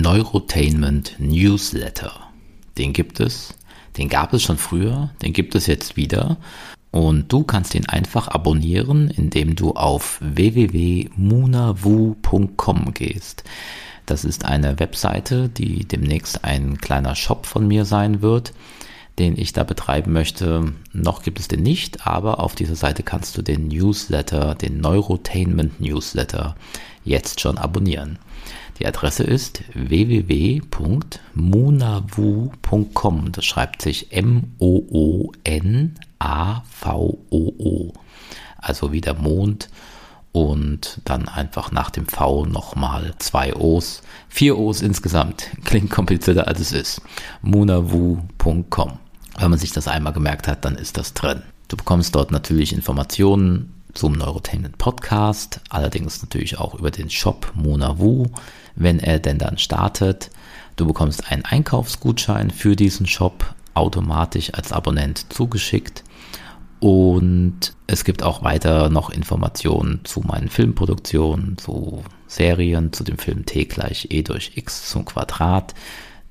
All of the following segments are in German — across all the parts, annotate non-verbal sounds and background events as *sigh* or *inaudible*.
Neurotainment Newsletter. Den gibt es, den gab es schon früher, den gibt es jetzt wieder. Und du kannst ihn einfach abonnieren, indem du auf www.munavu.com gehst. Das ist eine Webseite, die demnächst ein kleiner Shop von mir sein wird, den ich da betreiben möchte. Noch gibt es den nicht, aber auf dieser Seite kannst du den Newsletter, den Neurotainment Newsletter jetzt schon abonnieren. Die Adresse ist www.munavu.com. Das schreibt sich M-O-O-N-A-V-O-O. Also wie der Mond und dann einfach nach dem V nochmal zwei O's, vier O's insgesamt. Klingt komplizierter als es ist. munavu.com. Wenn man sich das einmal gemerkt hat, dann ist das drin. Du bekommst dort natürlich Informationen zum Neurotainment Podcast, allerdings natürlich auch über den Shop Munavu, wenn er denn dann startet. Du bekommst einen Einkaufsgutschein für diesen Shop automatisch als Abonnent zugeschickt und es gibt auch weiter noch Informationen zu meinen Filmproduktionen, zu Serien, zu dem Film T gleich E durch X zum Quadrat,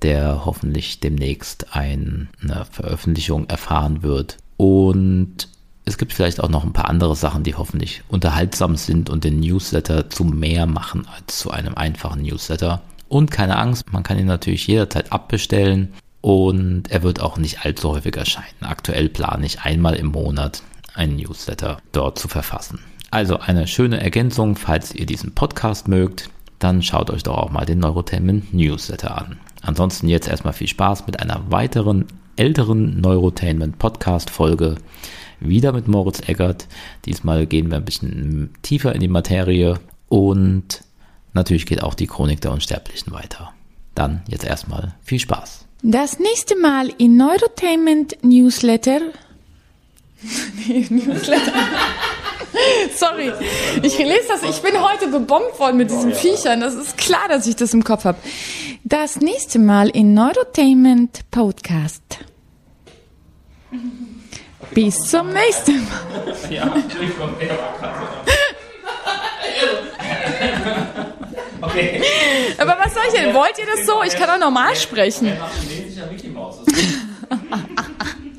der hoffentlich demnächst eine Veröffentlichung erfahren wird. Und es gibt vielleicht auch noch ein paar andere Sachen, die hoffentlich unterhaltsam sind und den Newsletter zu mehr machen als zu einem einfachen Newsletter. Und keine Angst, man kann ihn natürlich jederzeit abbestellen und er wird auch nicht allzu häufig erscheinen. Aktuell plane ich einmal im Monat einen Newsletter dort zu verfassen. Also eine schöne Ergänzung, falls ihr diesen Podcast mögt, dann schaut euch doch auch mal den Neurotainment Newsletter an. Ansonsten jetzt erstmal viel Spaß mit einer weiteren älteren Neurotainment Podcast Folge. Wieder mit Moritz Eggert. Diesmal gehen wir ein bisschen tiefer in die Materie und natürlich geht auch die Chronik der Unsterblichen weiter. Dann jetzt erstmal viel Spaß. Das nächste Mal in Neurotainment Newsletter. *laughs* Newsletter. *laughs* Sorry, ich lese das. Ich bin heute bebombt worden mit diesen Viechern. Das ist klar, dass ich das im Kopf habe. Das nächste Mal in Neurotainment Podcast. Bis zum nächsten Mal. Ja, Okay. Aber was soll ich denn? Wollt ihr das so? Ich kann auch normal sprechen.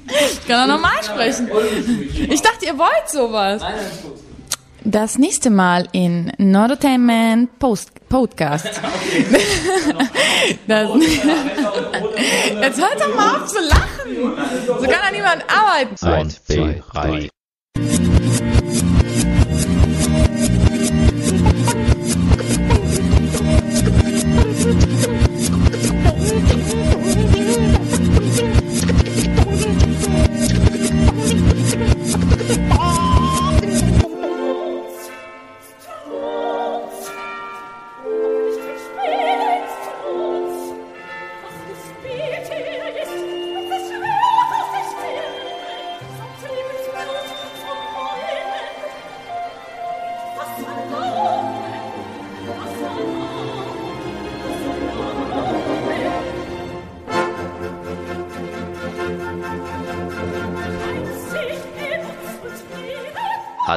Ich *laughs* kann auch normal sprechen. Ich dachte, ihr wollt sowas. Das nächste Mal in Neurotainment Post Podcast. *laughs* *laughs* Das, jetzt hört doch mal auf zu lachen. So kann doch niemand arbeiten. Eins, zwei, drei.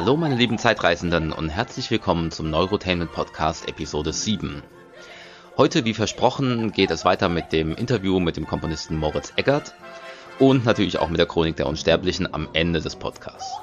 Hallo meine lieben Zeitreisenden und herzlich willkommen zum Neurotainment Podcast Episode 7. Heute, wie versprochen, geht es weiter mit dem Interview mit dem Komponisten Moritz Eggert und natürlich auch mit der Chronik der Unsterblichen am Ende des Podcasts.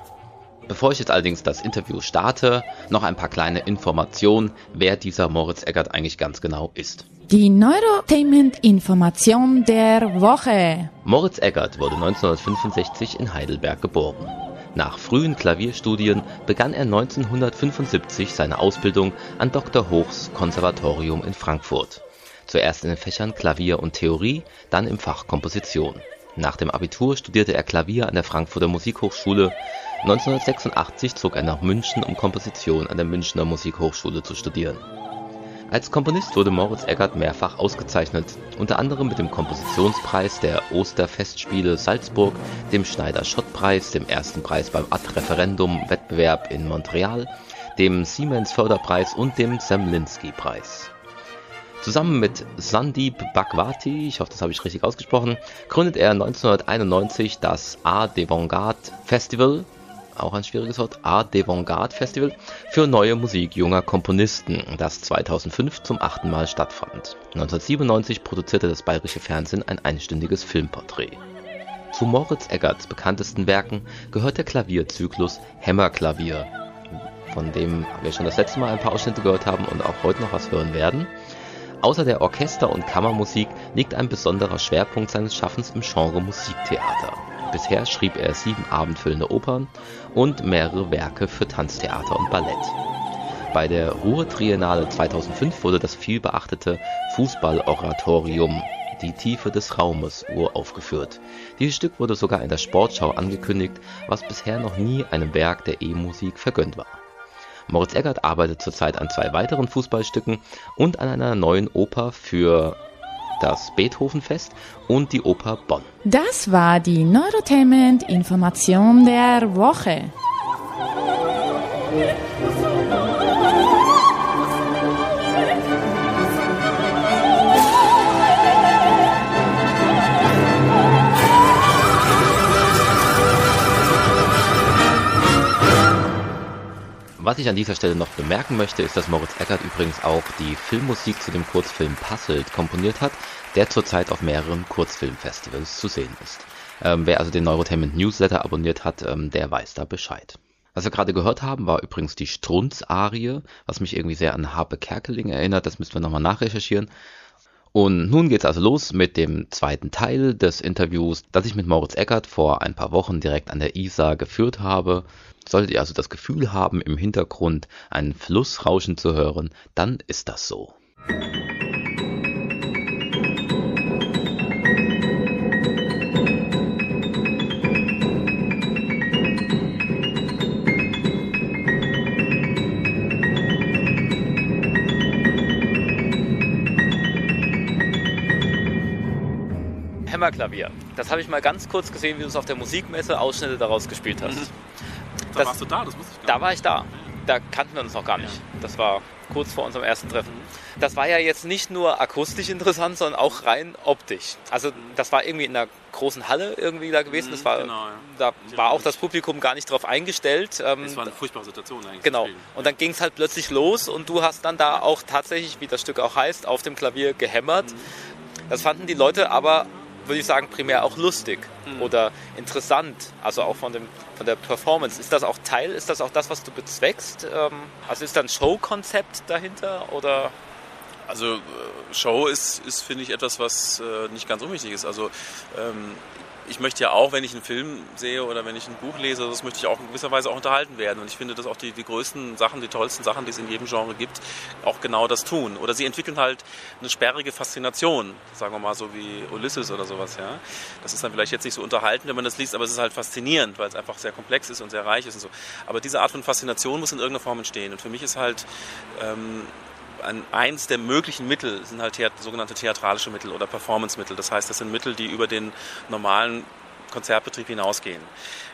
Bevor ich jetzt allerdings das Interview starte, noch ein paar kleine Informationen, wer dieser Moritz Eggert eigentlich ganz genau ist. Die Neurotainment-Information der Woche. Moritz Eggert wurde 1965 in Heidelberg geboren. Nach frühen Klavierstudien begann er 1975 seine Ausbildung an Dr. Hochs Konservatorium in Frankfurt, zuerst in den Fächern Klavier und Theorie, dann im Fach Komposition. Nach dem Abitur studierte er Klavier an der Frankfurter Musikhochschule. 1986 zog er nach München, um Komposition an der Münchner Musikhochschule zu studieren als Komponist wurde Moritz Eggert mehrfach ausgezeichnet, unter anderem mit dem Kompositionspreis der Osterfestspiele Salzburg, dem Schneider-Schott-Preis, dem ersten Preis beim Ad-Referendum-Wettbewerb in Montreal, dem Siemens-Förderpreis und dem Semlinski-Preis. Zusammen mit Sandeep Bhagwati, ich hoffe, das habe ich richtig ausgesprochen, gründet er 1991 das A Devangard Festival auch ein schwieriges Wort, Art d'Avantgarde Festival für neue Musik junger Komponisten, das 2005 zum achten Mal stattfand. 1997 produzierte das bayerische Fernsehen ein einstündiges Filmporträt. Zu Moritz Eggerts bekanntesten Werken gehört der Klavierzyklus Hämmerklavier, von dem wir schon das letzte Mal ein paar Ausschnitte gehört haben und auch heute noch was hören werden. Außer der Orchester- und Kammermusik liegt ein besonderer Schwerpunkt seines Schaffens im Genre Musiktheater. Bisher schrieb er sieben abendfüllende Opern und mehrere Werke für Tanztheater und Ballett. Bei der Ruhr-Triennale 2005 wurde das vielbeachtete Fußballoratorium Die Tiefe des Raumes uraufgeführt. Dieses Stück wurde sogar in der Sportschau angekündigt, was bisher noch nie einem Werk der E-Musik vergönnt war. Moritz Eggert arbeitet zurzeit an zwei weiteren Fußballstücken und an einer neuen Oper für das Beethovenfest und die Oper Bonn. Das war die Neurotainment-Information der Woche. Was ich an dieser Stelle noch bemerken möchte, ist, dass Moritz Eckert übrigens auch die Filmmusik zu dem Kurzfilm Puzzled komponiert hat, der zurzeit auf mehreren Kurzfilmfestivals zu sehen ist. Ähm, wer also den Neurotainment Newsletter abonniert hat, ähm, der weiß da Bescheid. Was wir gerade gehört haben, war übrigens die Strunz-Arie, was mich irgendwie sehr an Harpe Kerkeling erinnert. Das müssen wir nochmal nachrecherchieren. Und nun geht's also los mit dem zweiten Teil des Interviews, das ich mit Moritz Eckert vor ein paar Wochen direkt an der Isar geführt habe. Solltet ihr also das Gefühl haben, im Hintergrund einen Fluss rauschen zu hören, dann ist das so. Hämmerklavier. Das habe ich mal ganz kurz gesehen, wie du es auf der Musikmesse Ausschnitte daraus gespielt hast. Mhm. Da das, warst du da, das wusste ich gar Da war ich da. Da kannten wir uns noch gar nicht. Das war kurz vor unserem ersten Treffen. Das war ja jetzt nicht nur akustisch interessant, sondern auch rein optisch. Also das war irgendwie in einer großen Halle irgendwie da gewesen. Das war, genau, ja. Da war auch das Publikum gar nicht drauf eingestellt. Ähm, das war eine furchtbare Situation eigentlich. Genau. Und dann ging es halt plötzlich los und du hast dann da auch tatsächlich, wie das Stück auch heißt, auf dem Klavier gehämmert. Mhm. Das fanden die Leute aber würde ich sagen, primär auch lustig mhm. oder interessant, also auch von, dem, von der Performance. Ist das auch Teil, ist das auch das, was du bezweckst? Ähm, also ist da ein Showkonzept dahinter oder? Also äh, Show ist, ist finde ich, etwas, was äh, nicht ganz unwichtig ist. Also ähm, ich möchte ja auch, wenn ich einen Film sehe oder wenn ich ein Buch lese, das möchte ich auch in gewisser Weise auch unterhalten werden. Und ich finde, dass auch die, die größten Sachen, die tollsten Sachen, die es in jedem Genre gibt, auch genau das tun. Oder sie entwickeln halt eine sperrige Faszination, sagen wir mal so wie Ulysses oder sowas. Ja, das ist dann vielleicht jetzt nicht so unterhalten, wenn man das liest, aber es ist halt faszinierend, weil es einfach sehr komplex ist und sehr reich ist und so. Aber diese Art von Faszination muss in irgendeiner Form entstehen. Und für mich ist halt ähm, ein, eins der möglichen Mittel sind halt sogenannte theatralische Mittel oder Performance-Mittel. Das heißt, das sind Mittel, die über den normalen Konzertbetrieb hinausgehen.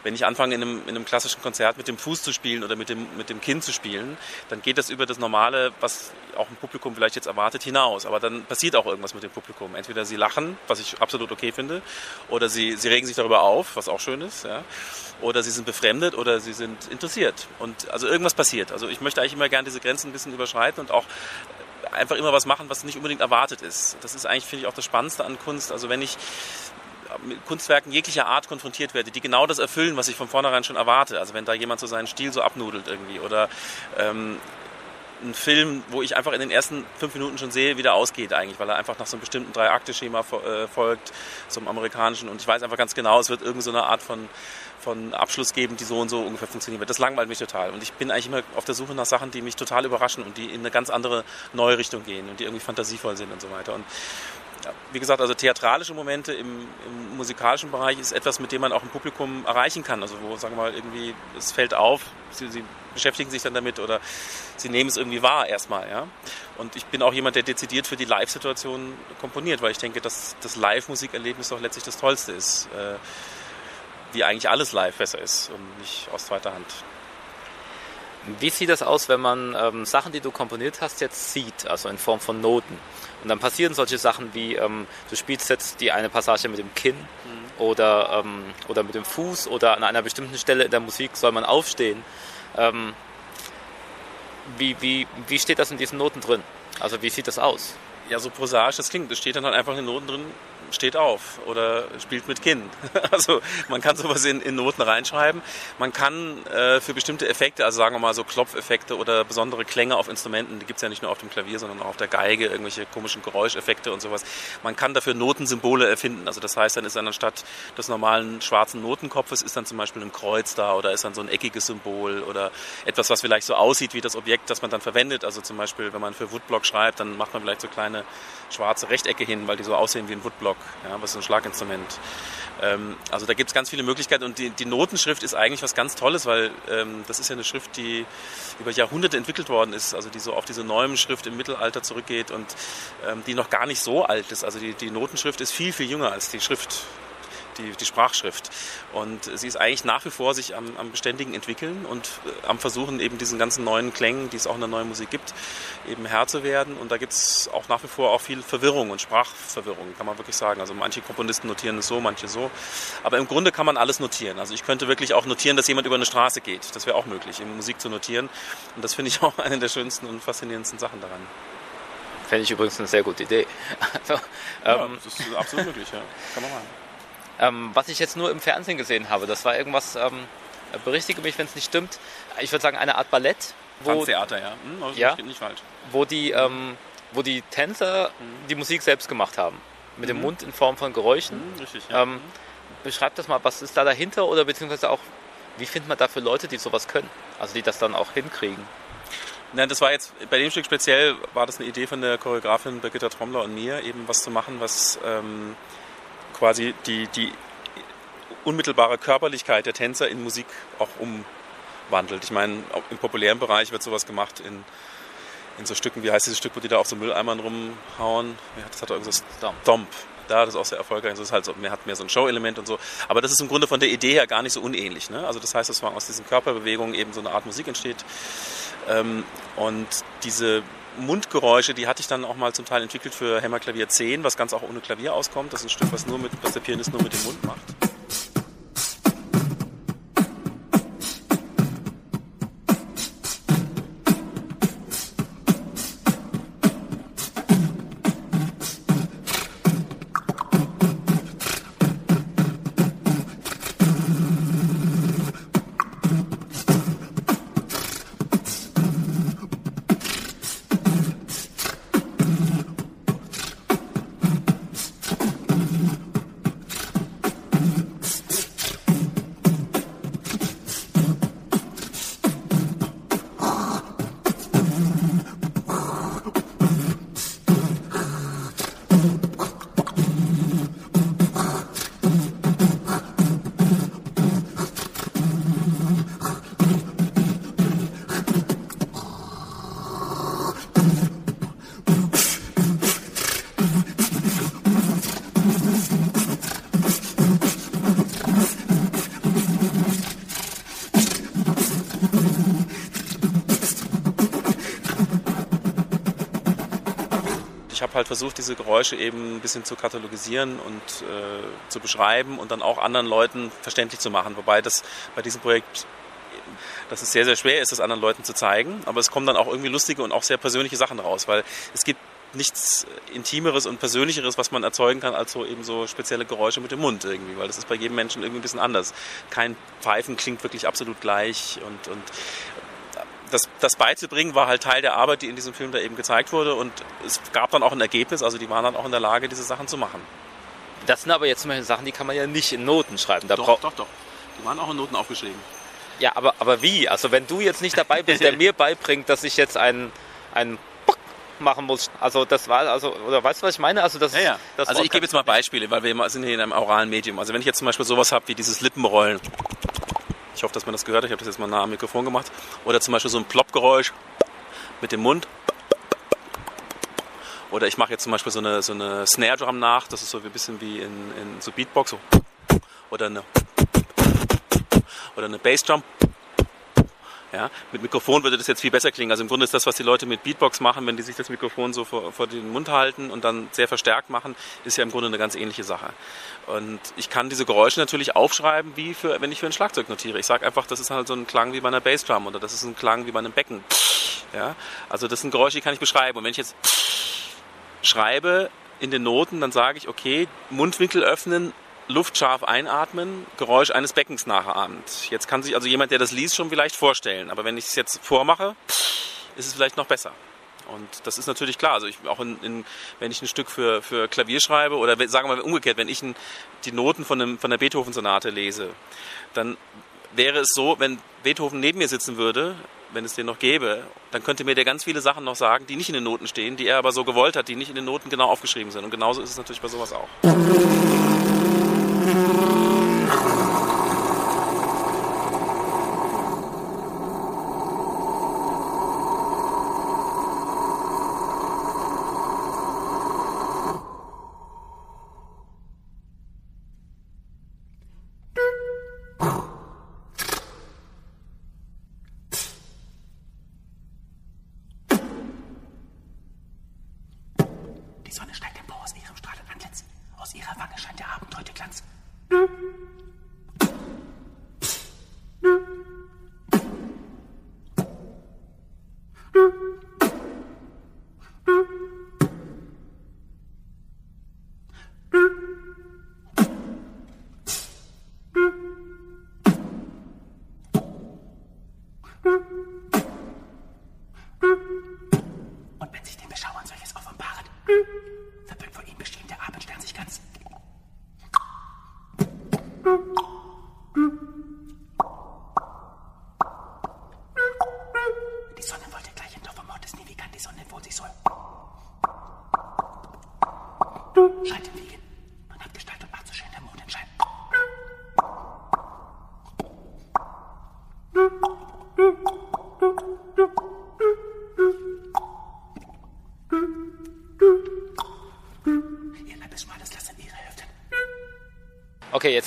Wenn ich anfange, in einem, in einem, klassischen Konzert mit dem Fuß zu spielen oder mit dem, mit dem Kinn zu spielen, dann geht das über das Normale, was auch ein Publikum vielleicht jetzt erwartet, hinaus. Aber dann passiert auch irgendwas mit dem Publikum. Entweder sie lachen, was ich absolut okay finde, oder sie, sie regen sich darüber auf, was auch schön ist, ja. oder sie sind befremdet oder sie sind interessiert. Und also irgendwas passiert. Also ich möchte eigentlich immer gerne diese Grenzen ein bisschen überschreiten und auch einfach immer was machen, was nicht unbedingt erwartet ist. Das ist eigentlich, finde ich, auch das Spannendste an Kunst. Also wenn ich mit Kunstwerken jeglicher Art konfrontiert werde, die genau das erfüllen, was ich von vornherein schon erwarte. Also wenn da jemand so seinen Stil so abnudelt irgendwie oder ähm, ein Film, wo ich einfach in den ersten fünf Minuten schon sehe, wie der ausgeht eigentlich, weil er einfach nach so einem bestimmten Drei-Akte-Schema äh, folgt, zum amerikanischen. Und ich weiß einfach ganz genau, es wird irgendeine so Art von, von Abschluss geben, die so und so ungefähr funktionieren wird. Das langweilt mich total. Und ich bin eigentlich immer auf der Suche nach Sachen, die mich total überraschen und die in eine ganz andere neue Richtung gehen und die irgendwie fantasievoll sind und so weiter. Und wie gesagt, also theatralische Momente im, im, musikalischen Bereich ist etwas, mit dem man auch ein Publikum erreichen kann. Also wo, sagen wir mal, irgendwie, es fällt auf, sie, sie beschäftigen sich dann damit oder sie nehmen es irgendwie wahr erstmal. Ja? Und ich bin auch jemand, der dezidiert für die Live-Situation komponiert, weil ich denke, dass das Live-Musikerlebnis doch letztlich das Tollste ist. Äh, wie eigentlich alles live besser ist und nicht aus zweiter Hand. Wie sieht das aus, wenn man ähm, Sachen, die du komponiert hast, jetzt sieht, also in Form von Noten? Und dann passieren solche Sachen wie, ähm, du spielst jetzt die eine Passage mit dem Kinn mhm. oder, ähm, oder mit dem Fuß oder an einer bestimmten Stelle in der Musik soll man aufstehen. Ähm, wie, wie, wie steht das in diesen Noten drin? Also wie sieht das aus? Ja, so prosaisch das klingt. Es steht dann halt einfach in den Noten drin, steht auf oder spielt mit Kinn. *laughs* Also man kann sowas in, in Noten reinschreiben. Man kann äh, für bestimmte Effekte, also sagen wir mal so Klopfeffekte oder besondere Klänge auf Instrumenten, die gibt es ja nicht nur auf dem Klavier, sondern auch auf der Geige, irgendwelche komischen Geräuscheffekte und sowas. Man kann dafür Notensymbole erfinden. Also das heißt, dann ist dann anstatt des normalen schwarzen Notenkopfes ist dann zum Beispiel ein Kreuz da oder ist dann so ein eckiges Symbol oder etwas, was vielleicht so aussieht wie das Objekt, das man dann verwendet. Also zum Beispiel, wenn man für Woodblock schreibt, dann macht man vielleicht so kleine schwarze Rechtecke hin, weil die so aussehen wie ein Woodblock, ja, was ist ein Schlaginstrument. Ähm, also da gibt es ganz viele Möglichkeiten und die, die, Notenschrift ist eigentlich was ganz Tolles, weil ähm, das ist ja eine Schrift, die über Jahrhunderte entwickelt worden ist, also die so auf diese neuen Schrift im Mittelalter zurückgeht und ähm, die noch gar nicht so alt ist. Also die, die Notenschrift ist viel, viel jünger als die Schrift die, die Sprachschrift. Und sie ist eigentlich nach wie vor sich am, am beständigen Entwickeln und äh, am Versuchen, eben diesen ganzen neuen Klängen, die es auch in der neuen Musik gibt, eben Herr zu werden. Und da gibt es auch nach wie vor auch viel Verwirrung und Sprachverwirrung, kann man wirklich sagen. Also manche Komponisten notieren es so, manche so. Aber im Grunde kann man alles notieren. Also ich könnte wirklich auch notieren, dass jemand über eine Straße geht. Das wäre auch möglich, in Musik zu notieren. Und das finde ich *laughs* auch eine der schönsten und faszinierendsten Sachen daran. Fände ich übrigens eine sehr gute Idee. *laughs* Also, ja, ähm, das ist absolut möglich, ja. Kann man machen. Ähm, was ich jetzt nur im Fernsehen gesehen habe, das war irgendwas, ähm, berichtige mich, wenn es nicht stimmt, ich würde sagen eine Art Ballett. Wo, Theater, ja. Hm, also ja nicht falsch. Wo die, ähm, wo die Tänzer mhm. die Musik selbst gemacht haben. Mit mhm. dem Mund in Form von Geräuschen. Mhm, richtig, ja. Ähm, beschreibt das mal, was ist da dahinter oder beziehungsweise auch, wie findet man dafür Leute, die sowas können? Also die das dann auch hinkriegen? Nein, das war jetzt, bei dem Stück speziell war das eine Idee von der Choreografin Birgitta Trommler und mir, eben was zu machen, was ähm, quasi die, die unmittelbare Körperlichkeit der Tänzer in Musik auch umwandelt. Ich meine, im populären Bereich wird sowas gemacht in, in so Stücken, wie heißt dieses Stück, wo die da auf so Mülleimern rumhauen? Das hat irgendwas Stomp. Da, das ist auch sehr erfolgreich. Das ist halt so, mehr, hat mehr so ein Show-Element und so. Aber das ist im Grunde von der Idee her gar nicht so unähnlich. Ne? Also das heißt, dass aus diesen Körperbewegungen eben so eine Art Musik entsteht. Ähm, und diese Mundgeräusche, die hatte ich dann auch mal zum Teil entwickelt für Hämmerklavier 10, was ganz auch ohne Klavier auskommt. Das ist ein Stück, was, nur mit, was der Pianist nur mit dem Mund macht. Versucht, diese Geräusche eben ein bisschen zu katalogisieren und äh, zu beschreiben und dann auch anderen Leuten verständlich zu machen. Wobei das bei diesem Projekt dass es sehr, sehr schwer ist, das anderen Leuten zu zeigen. Aber es kommen dann auch irgendwie lustige und auch sehr persönliche Sachen raus, weil es gibt nichts Intimeres und Persönlicheres, was man erzeugen kann, als so eben so spezielle Geräusche mit dem Mund irgendwie, weil das ist bei jedem Menschen irgendwie ein bisschen anders. Kein Pfeifen klingt wirklich absolut gleich und, und das, das beizubringen war halt Teil der Arbeit, die in diesem Film da eben gezeigt wurde und es gab dann auch ein Ergebnis, also die waren dann auch in der Lage, diese Sachen zu machen. Das sind aber jetzt zum Beispiel Sachen, die kann man ja nicht in Noten schreiben. Da doch, doch, doch. Die waren auch in Noten aufgeschrieben. Ja, aber, aber wie? Also wenn du jetzt nicht dabei bist, der *laughs* mir beibringt, dass ich jetzt einen, einen machen muss. Also das war, also, oder weißt du, was ich meine? Also, das, ja, ja. Das also ich gebe jetzt mal Beispiele, weil wir sind hier in einem oralen Medium. Also wenn ich jetzt zum Beispiel sowas habe wie dieses Lippenrollen ich hoffe, dass man das gehört hat. Ich habe das jetzt mal nah am Mikrofon gemacht. Oder zum Beispiel so ein Ploppgeräusch mit dem Mund. Oder ich mache jetzt zum Beispiel so eine, so eine Snare Drum nach. Das ist so ein bisschen wie in, in so Beatbox. So. Oder eine, oder eine Bass Drum. Ja, mit Mikrofon würde das jetzt viel besser klingen. Also im Grunde ist das, was die Leute mit Beatbox machen, wenn die sich das Mikrofon so vor, vor den Mund halten und dann sehr verstärkt machen, ist ja im Grunde eine ganz ähnliche Sache. Und ich kann diese Geräusche natürlich aufschreiben, wie für, wenn ich für ein Schlagzeug notiere. Ich sage einfach, das ist halt so ein Klang wie bei einer Bassdrum oder das ist ein Klang wie bei einem Becken. Ja, also das sind Geräusche, die kann ich beschreiben. Und wenn ich jetzt schreibe in den Noten, dann sage ich, okay, Mundwinkel öffnen, Luft scharf einatmen, Geräusch eines Beckens nachahmt. Jetzt kann sich also jemand, der das liest, schon vielleicht vorstellen. Aber wenn ich es jetzt vormache, ist es vielleicht noch besser. Und das ist natürlich klar. Also ich, auch in, in, wenn ich ein Stück für, für Klavier schreibe oder sagen wir mal umgekehrt, wenn ich ein, die Noten von, einem, von der Beethoven-Sonate lese, dann wäre es so, wenn Beethoven neben mir sitzen würde, wenn es den noch gäbe, dann könnte mir der ganz viele Sachen noch sagen, die nicht in den Noten stehen, die er aber so gewollt hat, die nicht in den Noten genau aufgeschrieben sind. Und genauso ist es natürlich bei sowas auch.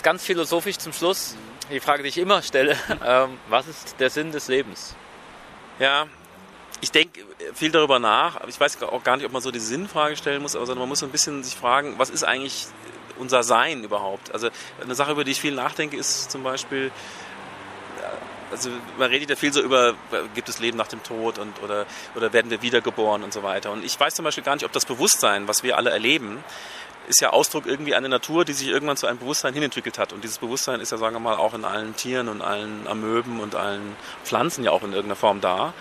Jetzt ganz philosophisch zum Schluss. Die Frage, die ich immer stelle, *laughs* ähm, was ist der Sinn des Lebens? Ja, ich denke viel darüber nach, aber ich weiß auch gar nicht, ob man so die Sinnfrage stellen muss, aber sondern man muss so ein bisschen sich fragen, was ist eigentlich unser Sein überhaupt? Also eine Sache, über die ich viel nachdenke, ist zum Beispiel, also man redet ja viel so über, gibt es Leben nach dem Tod und oder, oder werden wir wiedergeboren und so weiter. Und ich weiß zum Beispiel gar nicht, ob das Bewusstsein, was wir alle erleben, ist ja Ausdruck irgendwie einer Natur, die sich irgendwann zu einem Bewusstsein hinentwickelt hat. Und dieses Bewusstsein ist ja, sagen wir mal, auch in allen Tieren und allen Amöben und allen Pflanzen ja auch in irgendeiner Form da.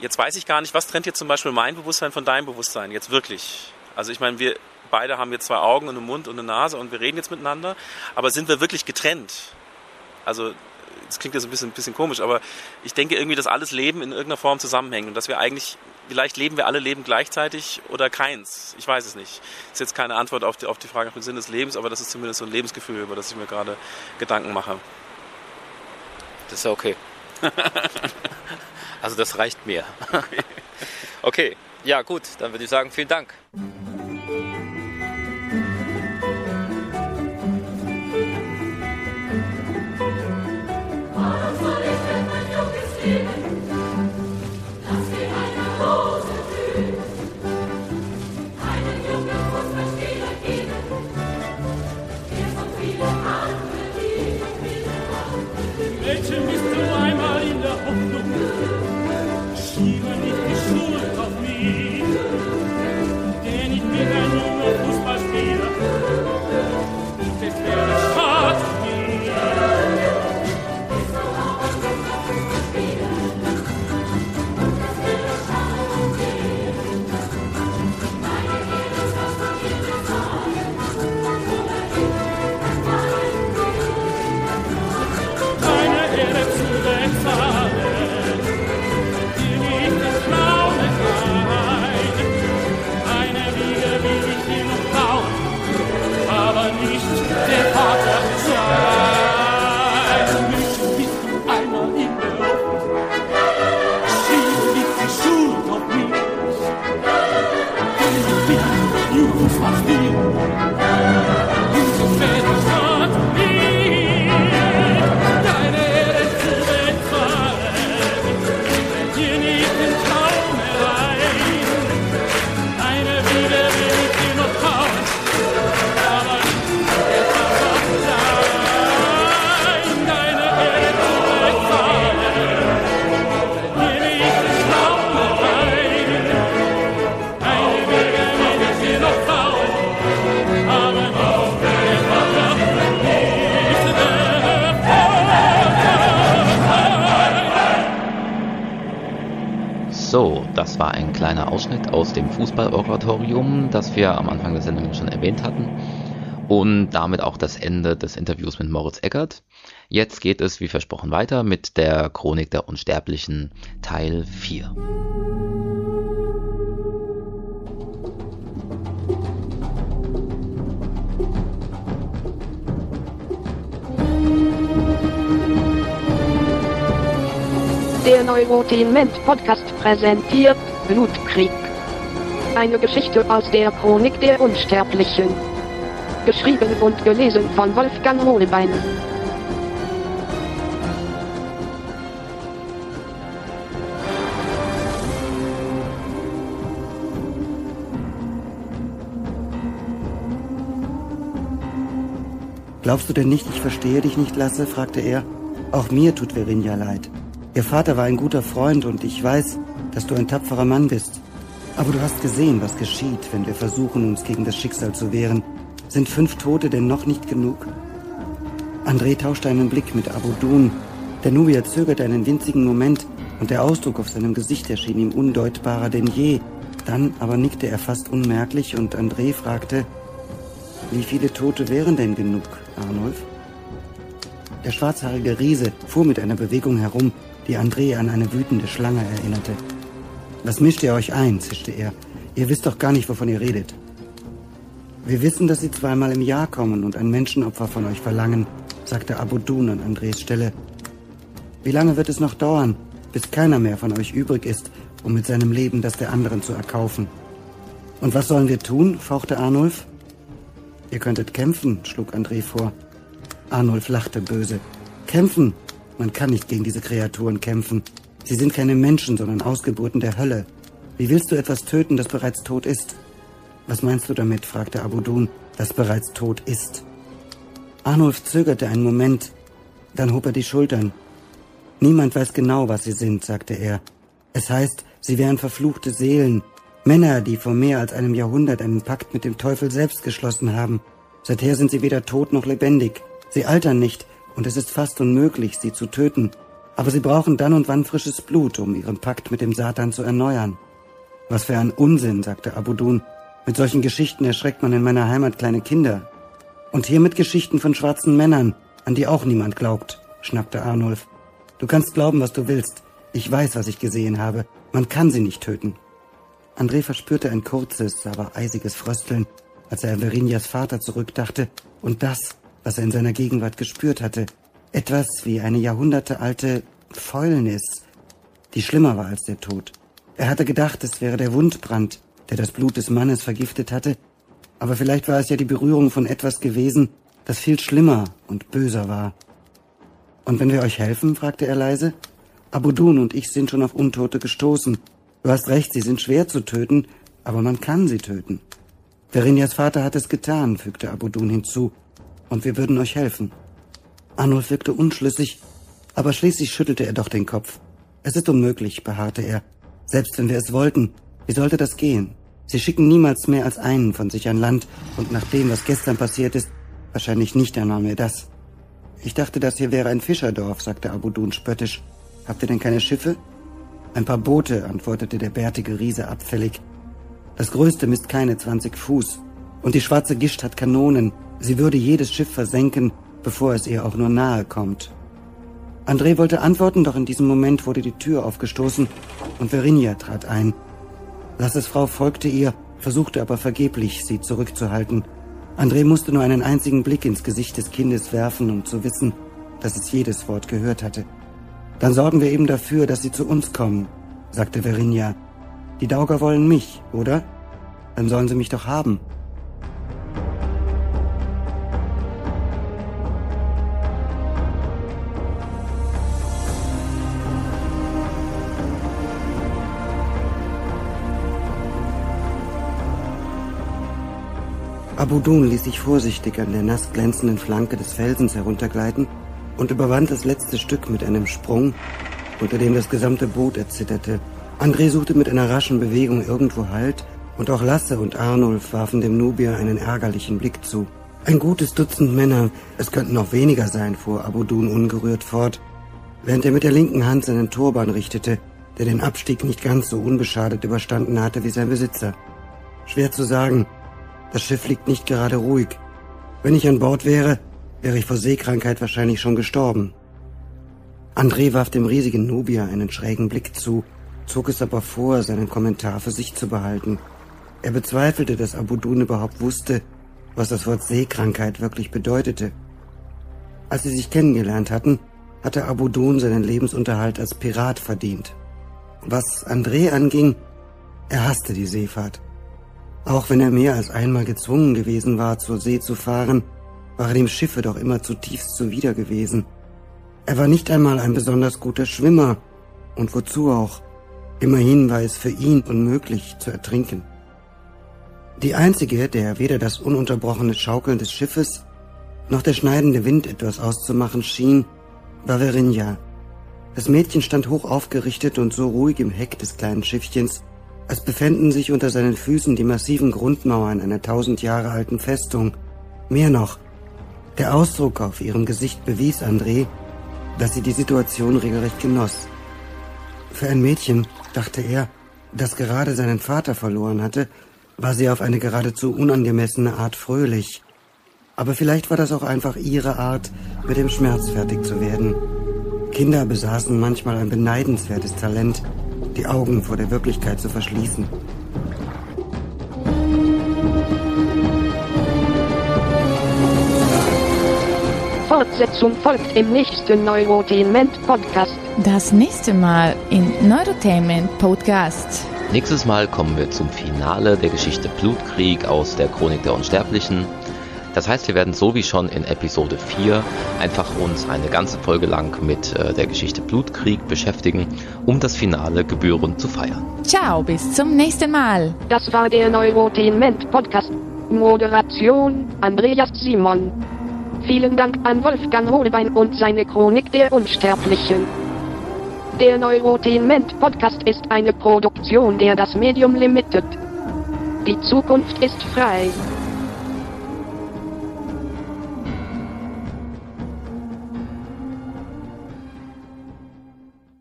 Jetzt weiß ich gar nicht, was trennt jetzt zum Beispiel mein Bewusstsein von deinem Bewusstsein jetzt wirklich? Also ich meine, wir beide haben jetzt zwei Augen und einen Mund und eine Nase und wir reden jetzt miteinander, aber sind wir wirklich getrennt? Also das klingt jetzt ein bisschen, ein bisschen komisch, aber ich denke irgendwie, dass alles Leben in irgendeiner Form zusammenhängt und dass wir eigentlich, vielleicht leben wir alle Leben gleichzeitig oder keins. Ich weiß es nicht. Das ist jetzt keine Antwort auf die, auf die Frage nach dem Sinn des Lebens, aber das ist zumindest so ein Lebensgefühl, über das ich mir gerade Gedanken mache. Das ist ja okay. *laughs* also das reicht mir. okay, ja gut, dann würde ich sagen, vielen Dank. Das war ein kleiner Ausschnitt aus dem Fußballoratorium, das wir am Anfang der Sendung schon erwähnt hatten. Und damit auch das Ende des Interviews mit Moritz Eckert. Jetzt geht es, wie versprochen, weiter mit der Chronik der Unsterblichen Teil 4. Der Neurotainment Podcast präsentiert Blutkrieg. Eine Geschichte aus der Chronik der Unsterblichen. Geschrieben und gelesen von Wolfgang Hohlbein. Glaubst du denn nicht, ich verstehe dich nicht, Lasse? fragte er. Auch mir tut Verinja leid. Ihr Vater war ein guter Freund und ich weiß, dass du ein tapferer Mann bist. Aber du hast gesehen, was geschieht, wenn wir versuchen, uns gegen das Schicksal zu wehren. Sind fünf Tote denn noch nicht genug? André tauschte einen Blick mit Abudun. Der Nubier zögerte einen winzigen Moment und der Ausdruck auf seinem Gesicht erschien ihm undeutbarer denn je. Dann aber nickte er fast unmerklich und André fragte, wie viele Tote wären denn genug, Arnulf? Der schwarzhaarige Riese fuhr mit einer Bewegung herum, die André an eine wütende Schlange erinnerte. Was mischt ihr euch ein? zischte er. Ihr wisst doch gar nicht, wovon ihr redet. Wir wissen, dass sie zweimal im Jahr kommen und ein Menschenopfer von euch verlangen, sagte Abudun an Andres Stelle. Wie lange wird es noch dauern, bis keiner mehr von euch übrig ist, um mit seinem Leben das der anderen zu erkaufen? Und was sollen wir tun? fauchte Arnulf. Ihr könntet kämpfen, schlug André vor. Arnulf lachte böse. Kämpfen? Man kann nicht gegen diese Kreaturen kämpfen. Sie sind keine Menschen, sondern Ausgeburten der Hölle. Wie willst du etwas töten, das bereits tot ist? Was meinst du damit? fragte Abudun, das bereits tot ist. Arnulf zögerte einen Moment, dann hob er die Schultern. Niemand weiß genau, was sie sind, sagte er. Es heißt, sie wären verfluchte Seelen, Männer, die vor mehr als einem Jahrhundert einen Pakt mit dem Teufel selbst geschlossen haben. Seither sind sie weder tot noch lebendig. Sie altern nicht, und es ist fast unmöglich, sie zu töten. Aber sie brauchen dann und wann frisches Blut, um ihren Pakt mit dem Satan zu erneuern. Was für ein Unsinn, sagte Abudun. Mit solchen Geschichten erschreckt man in meiner Heimat kleine Kinder. Und hier mit Geschichten von schwarzen Männern, an die auch niemand glaubt, schnappte Arnulf. Du kannst glauben, was du willst. Ich weiß, was ich gesehen habe. Man kann sie nicht töten. André verspürte ein kurzes, aber eisiges Frösteln, als er an Verinias Vater zurückdachte und das, was er in seiner Gegenwart gespürt hatte. Etwas wie eine jahrhundertealte Fäulnis, die schlimmer war als der Tod. Er hatte gedacht, es wäre der Wundbrand, der das Blut des Mannes vergiftet hatte, aber vielleicht war es ja die Berührung von etwas gewesen, das viel schlimmer und böser war. Und wenn wir euch helfen? fragte er leise. Abudun und ich sind schon auf Untote gestoßen. Du hast recht, sie sind schwer zu töten, aber man kann sie töten. Verinias Vater hat es getan, fügte Abudun hinzu, und wir würden euch helfen. Arnulf wirkte unschlüssig, aber schließlich schüttelte er doch den Kopf. Es ist unmöglich, beharrte er. Selbst wenn wir es wollten, wie sollte das gehen? Sie schicken niemals mehr als einen von sich an Land, und nach dem, was gestern passiert ist, wahrscheinlich nicht einmal mehr das. Ich dachte, das hier wäre ein Fischerdorf, sagte Abudun spöttisch. Habt ihr denn keine Schiffe? Ein paar Boote, antwortete der bärtige Riese abfällig. Das größte misst keine 20 Fuß. Und die schwarze Gischt hat Kanonen. Sie würde jedes Schiff versenken, bevor es ihr auch nur nahe kommt. André wollte antworten, doch in diesem Moment wurde die Tür aufgestoßen und Verinia trat ein. Lasses Frau folgte ihr, versuchte aber vergeblich, sie zurückzuhalten. André musste nur einen einzigen Blick ins Gesicht des Kindes werfen, um zu wissen, dass es jedes Wort gehört hatte. Dann sorgen wir eben dafür, dass sie zu uns kommen, sagte Verinia. Die Dauger wollen mich, oder? Dann sollen sie mich doch haben. Abudun ließ sich vorsichtig an der nass glänzenden Flanke des Felsens heruntergleiten und überwand das letzte Stück mit einem Sprung, unter dem das gesamte Boot erzitterte. André suchte mit einer raschen Bewegung irgendwo Halt, und auch Lasse und Arnulf warfen dem Nubier einen ärgerlichen Blick zu. Ein gutes Dutzend Männer, es könnten noch weniger sein, fuhr Abudun ungerührt fort, während er mit der linken Hand seinen Turban richtete, der den Abstieg nicht ganz so unbeschadet überstanden hatte wie sein Besitzer. Schwer zu sagen. Das Schiff liegt nicht gerade ruhig. Wenn ich an Bord wäre, wäre ich vor Seekrankheit wahrscheinlich schon gestorben. André warf dem riesigen Nubier einen schrägen Blick zu, zog es aber vor, seinen Kommentar für sich zu behalten. Er bezweifelte, dass Abudun überhaupt wusste, was das Wort Seekrankheit wirklich bedeutete. Als sie sich kennengelernt hatten, hatte Abudun seinen Lebensunterhalt als Pirat verdient. Was André anging, er hasste die Seefahrt. Auch wenn er mehr als einmal gezwungen gewesen war, zur See zu fahren, waren ihm Schiffe doch immer zutiefst zuwider gewesen. Er war nicht einmal ein besonders guter Schwimmer, und wozu auch? Immerhin war es für ihn unmöglich zu ertrinken. Die einzige, der weder das ununterbrochene Schaukeln des Schiffes noch der schneidende Wind etwas auszumachen schien, war Verinja. Das Mädchen stand hoch aufgerichtet und so ruhig im Heck des kleinen Schiffchens, als befänden sich unter seinen Füßen die massiven Grundmauern einer tausend Jahre alten Festung. Mehr noch, der Ausdruck auf ihrem Gesicht bewies André, dass sie die Situation regelrecht genoss. Für ein Mädchen, dachte er, das gerade seinen Vater verloren hatte, war sie auf eine geradezu unangemessene Art fröhlich. Aber vielleicht war das auch einfach ihre Art, mit dem Schmerz fertig zu werden. Kinder besaßen manchmal ein beneidenswertes Talent, die Augen vor der Wirklichkeit zu verschließen. Fortsetzung folgt im nächsten Neurotainment Podcast. Das nächste Mal in Neurotainment Podcast. Nächstes Mal kommen wir zum Finale der Geschichte Blutkrieg aus der Chronik der Unsterblichen. Das heißt, wir werden so wie schon in Episode 4 einfach uns eine ganze Folge lang mit äh, der Geschichte Blutkrieg beschäftigen, um das Finale gebührend zu feiern. Ciao, bis zum nächsten Mal. Das war der Neurotainment Podcast. Moderation Andreas Simon. Vielen Dank an Wolfgang Hohlbein und seine Chronik der Unsterblichen. Der Neurotainment Podcast ist eine Produktion der Das Medium Limited. Die Zukunft ist frei.